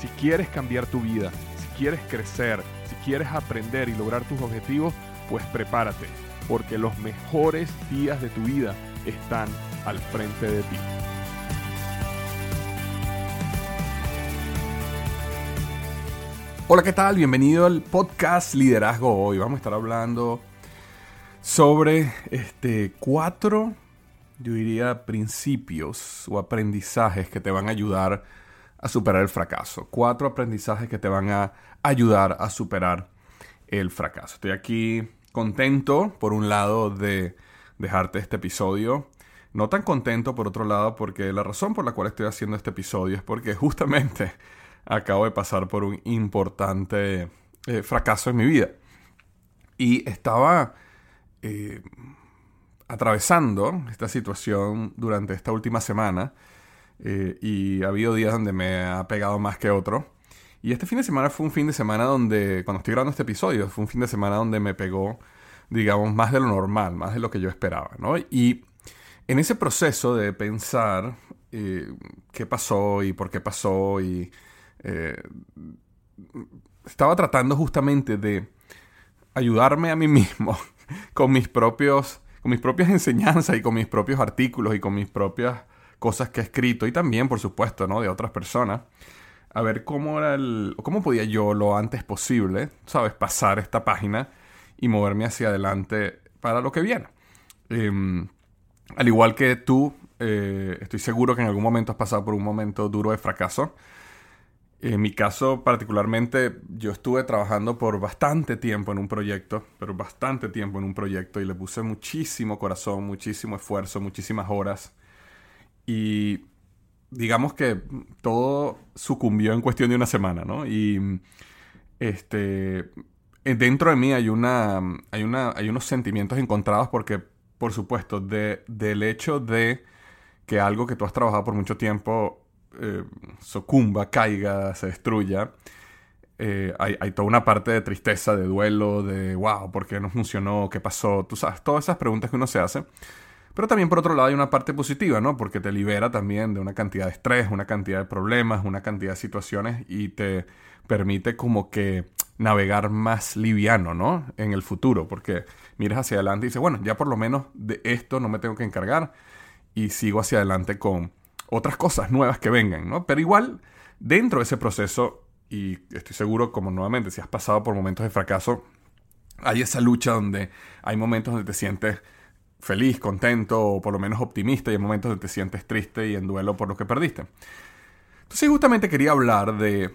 Si quieres cambiar tu vida, si quieres crecer, si quieres aprender y lograr tus objetivos, pues prepárate, porque los mejores días de tu vida están al frente de ti. Hola, ¿qué tal? Bienvenido al podcast Liderazgo Hoy. Vamos a estar hablando sobre este cuatro, yo diría, principios o aprendizajes que te van a ayudar a superar el fracaso. Cuatro aprendizajes que te van a ayudar a superar el fracaso. Estoy aquí contento, por un lado, de dejarte este episodio. No tan contento, por otro lado, porque la razón por la cual estoy haciendo este episodio es porque justamente acabo de pasar por un importante eh, fracaso en mi vida. Y estaba eh, atravesando esta situación durante esta última semana eh, y ha habido días donde me ha pegado más que otro. Y este fin de semana fue un fin de semana donde, cuando estoy grabando este episodio, fue un fin de semana donde me pegó, digamos, más de lo normal, más de lo que yo esperaba, ¿no? Y en ese proceso de pensar eh, qué pasó y por qué pasó y eh, estaba tratando justamente de ayudarme a mí mismo con mis propios con mis propias enseñanzas y con mis propios artículos y con mis propias cosas que he escrito y también, por supuesto, ¿no? De otras personas. A ver cómo era el. cómo podía yo lo antes posible, ¿sabes? Pasar esta página y moverme hacia adelante para lo que viene. Em, al igual que tú, eh, estoy seguro que en algún momento has pasado por un momento duro de fracaso. En mi caso particularmente, yo estuve trabajando por bastante tiempo en un proyecto, pero bastante tiempo en un proyecto y le puse muchísimo corazón, muchísimo esfuerzo, muchísimas horas. Y digamos que todo sucumbió en cuestión de una semana, ¿no? Y este dentro de mí hay una hay una hay unos sentimientos encontrados porque por supuesto de, del hecho de que algo que tú has trabajado por mucho tiempo eh, sucumba, caiga, se destruya. Eh, hay, hay, toda una parte de tristeza, de duelo, de wow, ¿por qué no funcionó? ¿Qué pasó? Tú sabes, todas esas preguntas que uno se hace. Pero también por otro lado hay una parte positiva, ¿no? Porque te libera también de una cantidad de estrés, una cantidad de problemas, una cantidad de situaciones y te permite como que navegar más liviano, ¿no? En el futuro, porque miras hacia adelante y dices, bueno, ya por lo menos de esto no me tengo que encargar y sigo hacia adelante con otras cosas nuevas que vengan, ¿no? Pero igual, dentro de ese proceso, y estoy seguro, como nuevamente, si has pasado por momentos de fracaso, hay esa lucha donde hay momentos donde te sientes feliz, contento o por lo menos optimista y en momentos donde te sientes triste y en duelo por lo que perdiste. Entonces justamente quería hablar de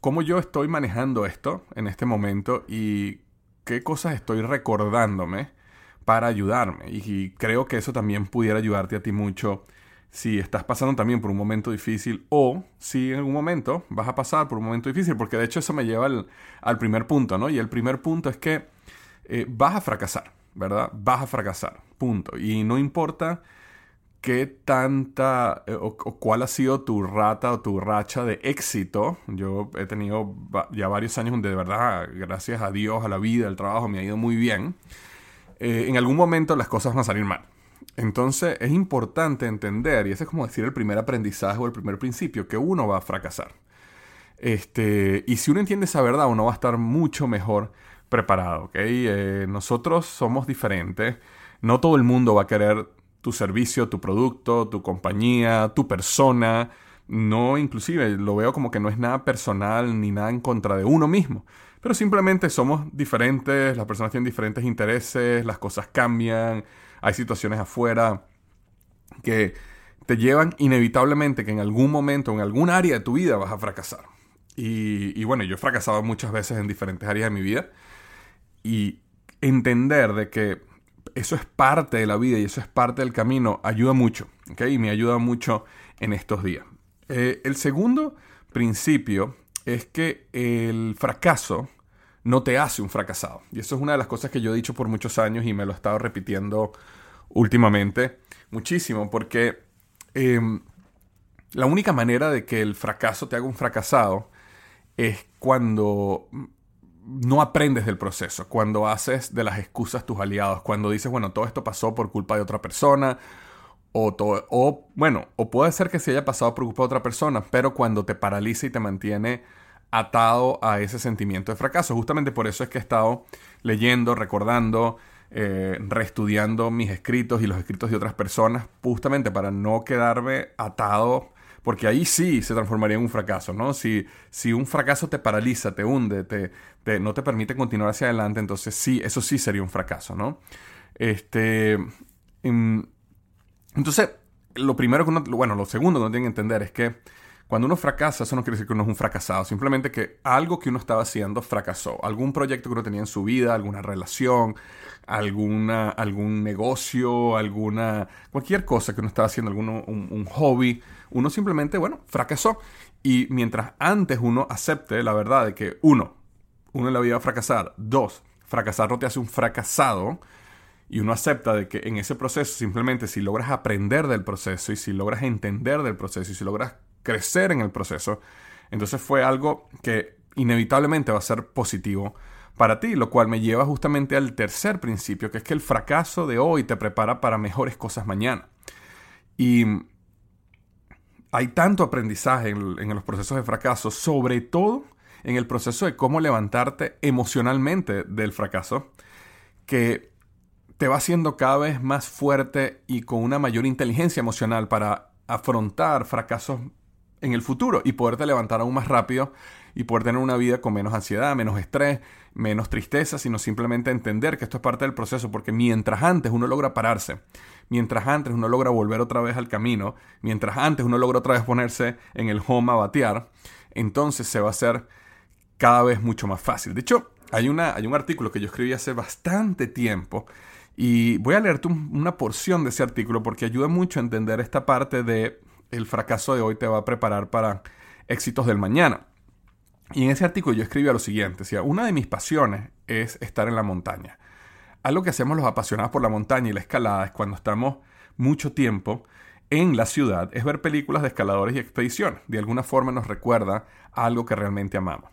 cómo yo estoy manejando esto en este momento y qué cosas estoy recordándome para ayudarme. Y creo que eso también pudiera ayudarte a ti mucho si estás pasando también por un momento difícil o si en algún momento vas a pasar por un momento difícil, porque de hecho eso me lleva al, primer punto, ¿no? Y el primer punto es que eh, vas a fracasar. ¿Verdad? Vas a fracasar, punto. Y no importa qué tanta eh, o, cuál ha sido tu rata o tu racha de éxito. Yo he tenido ya varios años donde de verdad, gracias a Dios, a la vida, al trabajo, me ha ido muy bien. Eh, en algún momento las cosas van a salir mal. Entonces es importante entender, y ese es como decir el primer aprendizaje o el primer principio, que uno va a fracasar. Este, y si uno entiende esa verdad, uno va a estar mucho mejor preparado, ¿ok? Eh, nosotros somos diferentes. No todo el mundo va a querer tu servicio, tu producto, tu compañía, tu persona. No, inclusive, lo veo como que no es nada personal ni nada en contra de uno mismo. Pero simplemente somos diferentes, las personas tienen diferentes intereses, las cosas cambian, hay situaciones afuera que te llevan inevitablemente que en algún momento, en algún área de tu vida vas a fracasar. Y, y, bueno, yo he fracasado muchas veces en diferentes áreas de mi vida. Y entender de que eso es parte de la vida y eso es parte del camino ayuda mucho. ¿okay? Y me ayuda mucho en estos días. Eh, el segundo principio es que el fracaso no te hace un fracasado. Y eso es una de las cosas que yo he dicho por muchos años y me lo he estado repitiendo últimamente muchísimo, porque em, la única manera de que el fracaso te haga un fracasado es cuando no aprendes del proceso, cuando haces de las excusas tus aliados, cuando dices, bueno, todo esto pasó por culpa de otra persona, o, o bueno, o puede ser que se haya pasado por culpa de otra persona, pero cuando te paraliza y te mantiene atado a ese sentimiento de fracaso. Justamente por eso es que he estado leyendo, recordando, eh, reestudiando mis escritos y los escritos de otras personas, justamente para no quedarme atado, porque ahí sí se transformaría en un fracaso, ¿no? Si, si un fracaso te paraliza, te hunde, te, no te permite continuar hacia adelante, entonces sí, eso sí sería un fracaso, ¿no? Este, em, entonces, lo primero que uno, bueno, lo segundo que uno tiene que entender es que cuando uno fracasa, eso no quiere decir que uno es un fracasado, simplemente que algo que uno estaba haciendo fracasó. Algún proyecto que uno tenía en su vida, alguna relación, alguna, algún negocio, alguna, cualquier cosa que uno estaba haciendo, algún, un, hobby, uno simplemente, bueno, fracasó. Y mientras antes uno acepte la verdad de que uno, uno en la vida va a fracasar, dos, fracasar no te hace un fracasado, y uno acepta de que en ese proceso simplemente si logras aprender del proceso y si logras entender del proceso y si logras crecer en el proceso, entonces fue algo que inevitablemente va a ser positivo para ti, lo cual me lleva justamente al tercer principio, que es que el fracaso de hoy te prepara para mejores cosas mañana. Y hay tanto aprendizaje en, los procesos de fracaso, sobre todo en el proceso de cómo levantarte emocionalmente del fracaso, que te va haciendo cada vez más fuerte y con una mayor inteligencia emocional para afrontar fracasos en el futuro y poderte levantar aún más rápido y poder tener una vida con menos ansiedad, menos estrés, menos tristeza, sino simplemente entender que esto es parte del proceso, porque mientras antes uno logra pararse, mientras antes uno logra volver otra vez al camino, mientras antes uno logra otra vez ponerse en el home a batear, entonces se va a hacer cada vez mucho más fácil. De hecho, hay, una, hay un artículo que yo escribí hace bastante tiempo y voy a leerte una porción de ese artículo porque ayuda mucho a entender esta parte de el fracaso de hoy te va a preparar para éxitos del mañana. Y en ese artículo yo escribía lo siguiente, decía, una de mis pasiones es estar en la montaña. Algo que hacemos los apasionados por la montaña y la escalada es cuando estamos mucho tiempo en la ciudad, es ver películas de escaladores y expediciones. De alguna forma nos recuerda a algo que realmente amamos.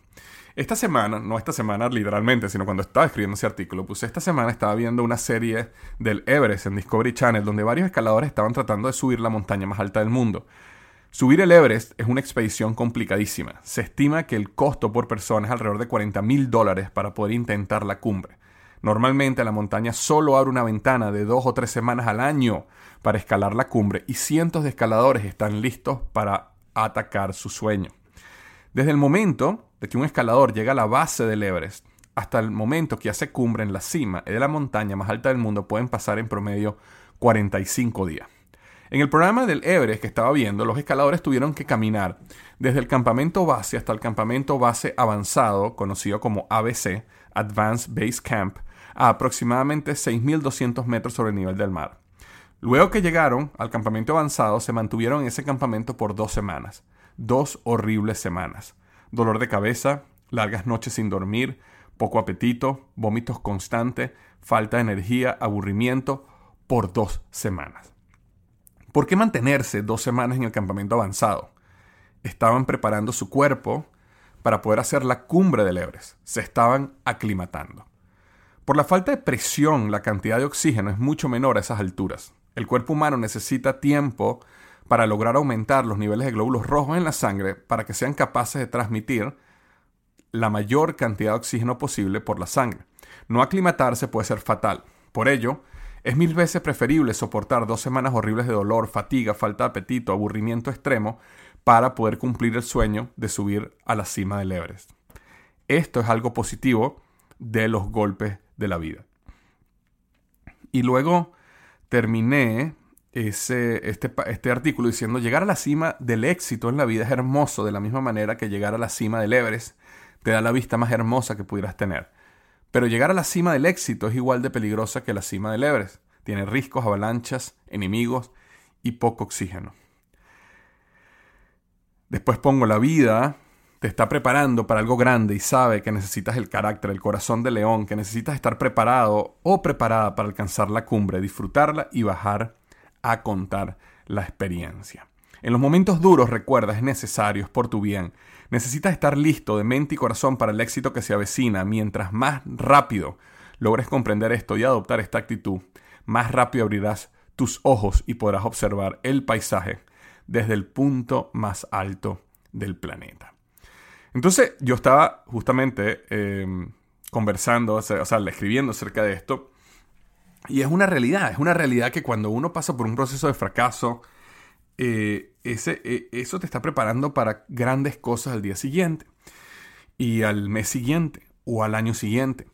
Esta semana, no esta semana literalmente, sino cuando estaba escribiendo ese artículo, pues esta semana estaba viendo una serie del Everest en Discovery Channel donde varios escaladores estaban tratando de subir la montaña más alta del mundo. Subir el Everest es una expedición complicadísima. Se estima que el costo por persona es alrededor de 40 mil dólares para poder intentar la cumbre. Normalmente la montaña solo abre una ventana de dos o tres semanas al año para escalar la cumbre y cientos de escaladores están listos para atacar su sueño. Desde el momento de que un escalador llega a la base del Everest hasta el momento que hace cumbre en la cima de la montaña más alta del mundo pueden pasar en promedio 45 días. En el programa del Everest que estaba viendo, los escaladores tuvieron que caminar desde el campamento base hasta el campamento base avanzado, conocido como ABC, Advanced Base Camp, a aproximadamente 6.200 metros sobre el nivel del mar. Luego que llegaron al campamento avanzado, se mantuvieron en ese campamento por dos semanas, dos horribles semanas dolor de cabeza, largas noches sin dormir, poco apetito, vómitos constantes, falta de energía, aburrimiento, por dos semanas. ¿Por qué mantenerse dos semanas en el campamento avanzado? Estaban preparando su cuerpo para poder hacer la cumbre del Everest. Se estaban aclimatando. Por la falta de presión, la cantidad de oxígeno es mucho menor a esas alturas. El cuerpo humano necesita tiempo para lograr aumentar los niveles de glóbulos rojos en la sangre para que sean capaces de transmitir la mayor cantidad de oxígeno posible por la sangre. No aclimatarse puede ser fatal. Por ello, Es mil veces preferible soportar dos semanas horribles de dolor, fatiga, falta de apetito, aburrimiento extremo para poder cumplir el sueño de subir a la cima del Everest. Esto es algo positivo de los golpes de la vida. Y luego terminé este, este artículo diciendo, llegar a la cima del éxito en la vida es hermoso de la misma manera que llegar a la cima del Everest te da la vista más hermosa que pudieras tener. Pero llegar a la cima del éxito es igual de peligrosa que la cima del Everest. Tiene riscos, avalanchas, enemigos y poco oxígeno. Después pongo la vida, te está preparando para algo grande y sabe que necesitas el carácter, el corazón de león, que necesitas estar preparado o preparada para alcanzar la cumbre, disfrutarla y bajar a contar la experiencia. En los momentos duros, recuerda, es necesario, es por tu bien. Necesitas estar listo de mente y corazón para el éxito que se avecina. Mientras más rápido logres comprender esto y adoptar esta actitud, más rápido abrirás tus ojos y podrás observar el paisaje desde el punto más alto del planeta. Entonces yo estaba justamente em, conversando, o sea, escribiendo acerca de esto, y es una realidad, es una realidad que cuando uno pasa por un proceso de fracaso, eh, ese, eh, eso te está preparando para grandes cosas al día siguiente y al mes siguiente o al año siguiente.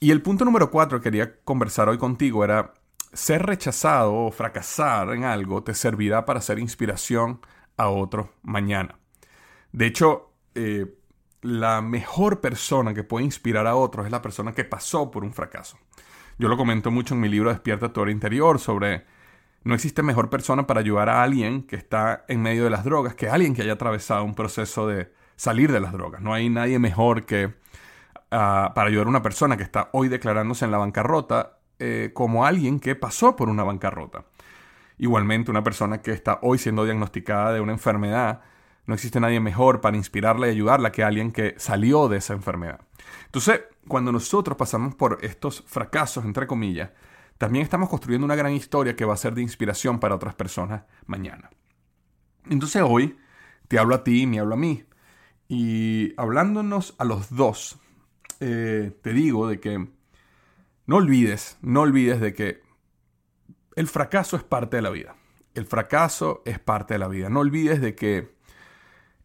Y el punto número cuatro que quería conversar hoy contigo era ser rechazado o fracasar en algo te servirá para ser inspiración a otro mañana. De hecho, eh, la mejor persona que puede inspirar a otros es la persona que pasó por un fracaso. Yo lo comento mucho en mi libro Despierta tu hora interior sobre no existe mejor persona para ayudar a alguien que está en medio de las drogas que alguien que haya atravesado un proceso de salir de las drogas. No hay nadie mejor que ah, para ayudar a una persona que está hoy declarándose en la bancarrota eh, como alguien que pasó por una bancarrota. Igualmente, una persona que está hoy siendo diagnosticada de una enfermedad, no existe nadie mejor para inspirarla y ayudarla que alguien que salió de esa enfermedad. Entonces, cuando nosotros pasamos por estos fracasos, entre comillas, también estamos construyendo una gran historia que va a ser de inspiración para otras personas mañana. Entonces hoy te hablo a ti y me hablo a mí. Y hablándonos a los dos, eh, te digo de que no olvides, no olvides de que el fracaso es parte de la vida. El fracaso es parte de la vida. No olvides de que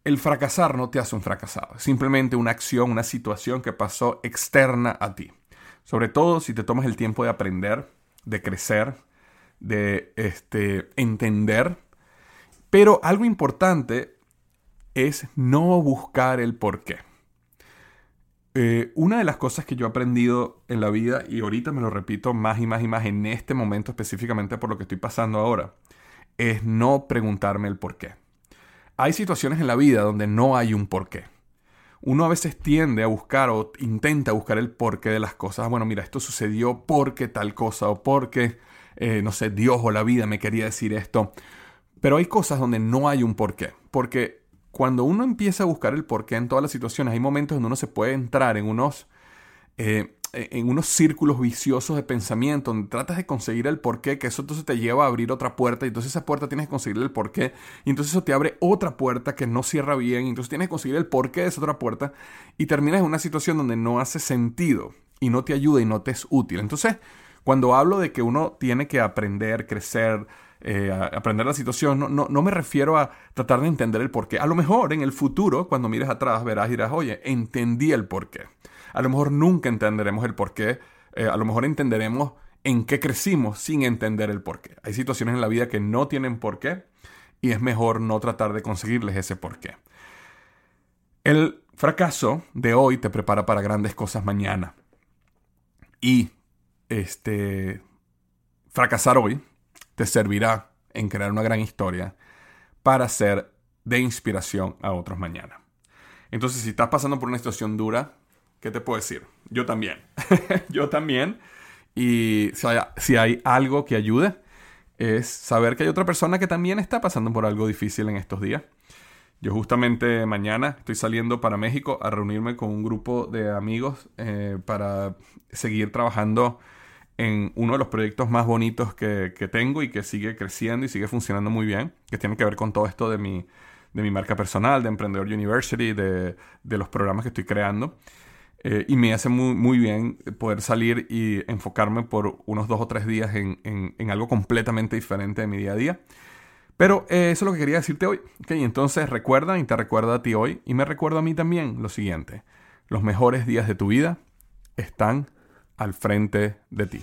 el fracasar no te hace un fracasado. Es simplemente una acción, una situación que pasó externa a ti. Sobre todo si te tomas el tiempo de aprender de crecer, de este, entender. Pero algo importante es no buscar el por qué. Eh, una de las cosas que yo he aprendido en la vida, y ahorita me lo repito más y más y más en este momento específicamente por lo que estoy pasando ahora, es no preguntarme el por qué. Hay situaciones en la vida donde no hay un por qué uno a veces tiende a buscar o intenta buscar el porqué de las cosas. Bueno, mira, esto sucedió porque tal cosa o porque, eh, no sé, Dios o la vida me quería decir esto. Pero hay cosas donde no hay un porqué. Porque cuando uno empieza a buscar el porqué en todas las situaciones, hay momentos donde uno se puede entrar en unos eh, en unos círculos viciosos de pensamiento donde tratas de conseguir el porqué, que eso entonces te lleva a abrir otra puerta y entonces esa puerta tienes que conseguir el porqué y entonces eso te abre otra puerta que no cierra bien y entonces tienes que conseguir el porqué de esa otra puerta y terminas en una situación donde no hace sentido y no te ayuda y no te es útil. Entonces, cuando hablo de que uno tiene que aprender, crecer, eh, aprender la situación, no, no, no, me refiero a tratar de entender el porqué. A lo mejor en el futuro, cuando mires atrás, verás y dirás, oye, entendí el porqué. A lo mejor nunca entenderemos el porqué. Eh, a lo mejor entenderemos en qué crecimos sin entender el porqué. Hay situaciones en la vida que no tienen porqué y es mejor no tratar de conseguirles ese porqué. El fracaso de hoy te prepara para grandes cosas mañana. Y este fracasar hoy te servirá en crear una gran historia para ser de inspiración a otros mañana. Entonces, si estás pasando por una situación dura, ¿Qué te puedo decir? Yo también. yo también. Y si hay, si hay algo que ayude, es saber que hay otra persona que también está pasando por algo difícil en estos días. Yo justamente mañana estoy saliendo para México a reunirme con un grupo de amigos eh, para seguir trabajando en uno de los proyectos más bonitos que, tengo y que sigue creciendo y sigue funcionando muy bien, que tiene que ver con todo esto de mi, de mi marca personal, de Emprendedor University, de, de los programas que estoy creando. Eh, y me hace muy, muy bien poder salir y enfocarme por unos dos o tres días en, en, algo completamente diferente de mi día a día. Pero eh, eso es lo que quería decirte hoy. Okay, entonces recuerda y te recuerda a ti hoy y me recuerda a mí también lo siguiente. Los mejores días de tu vida están al frente de ti.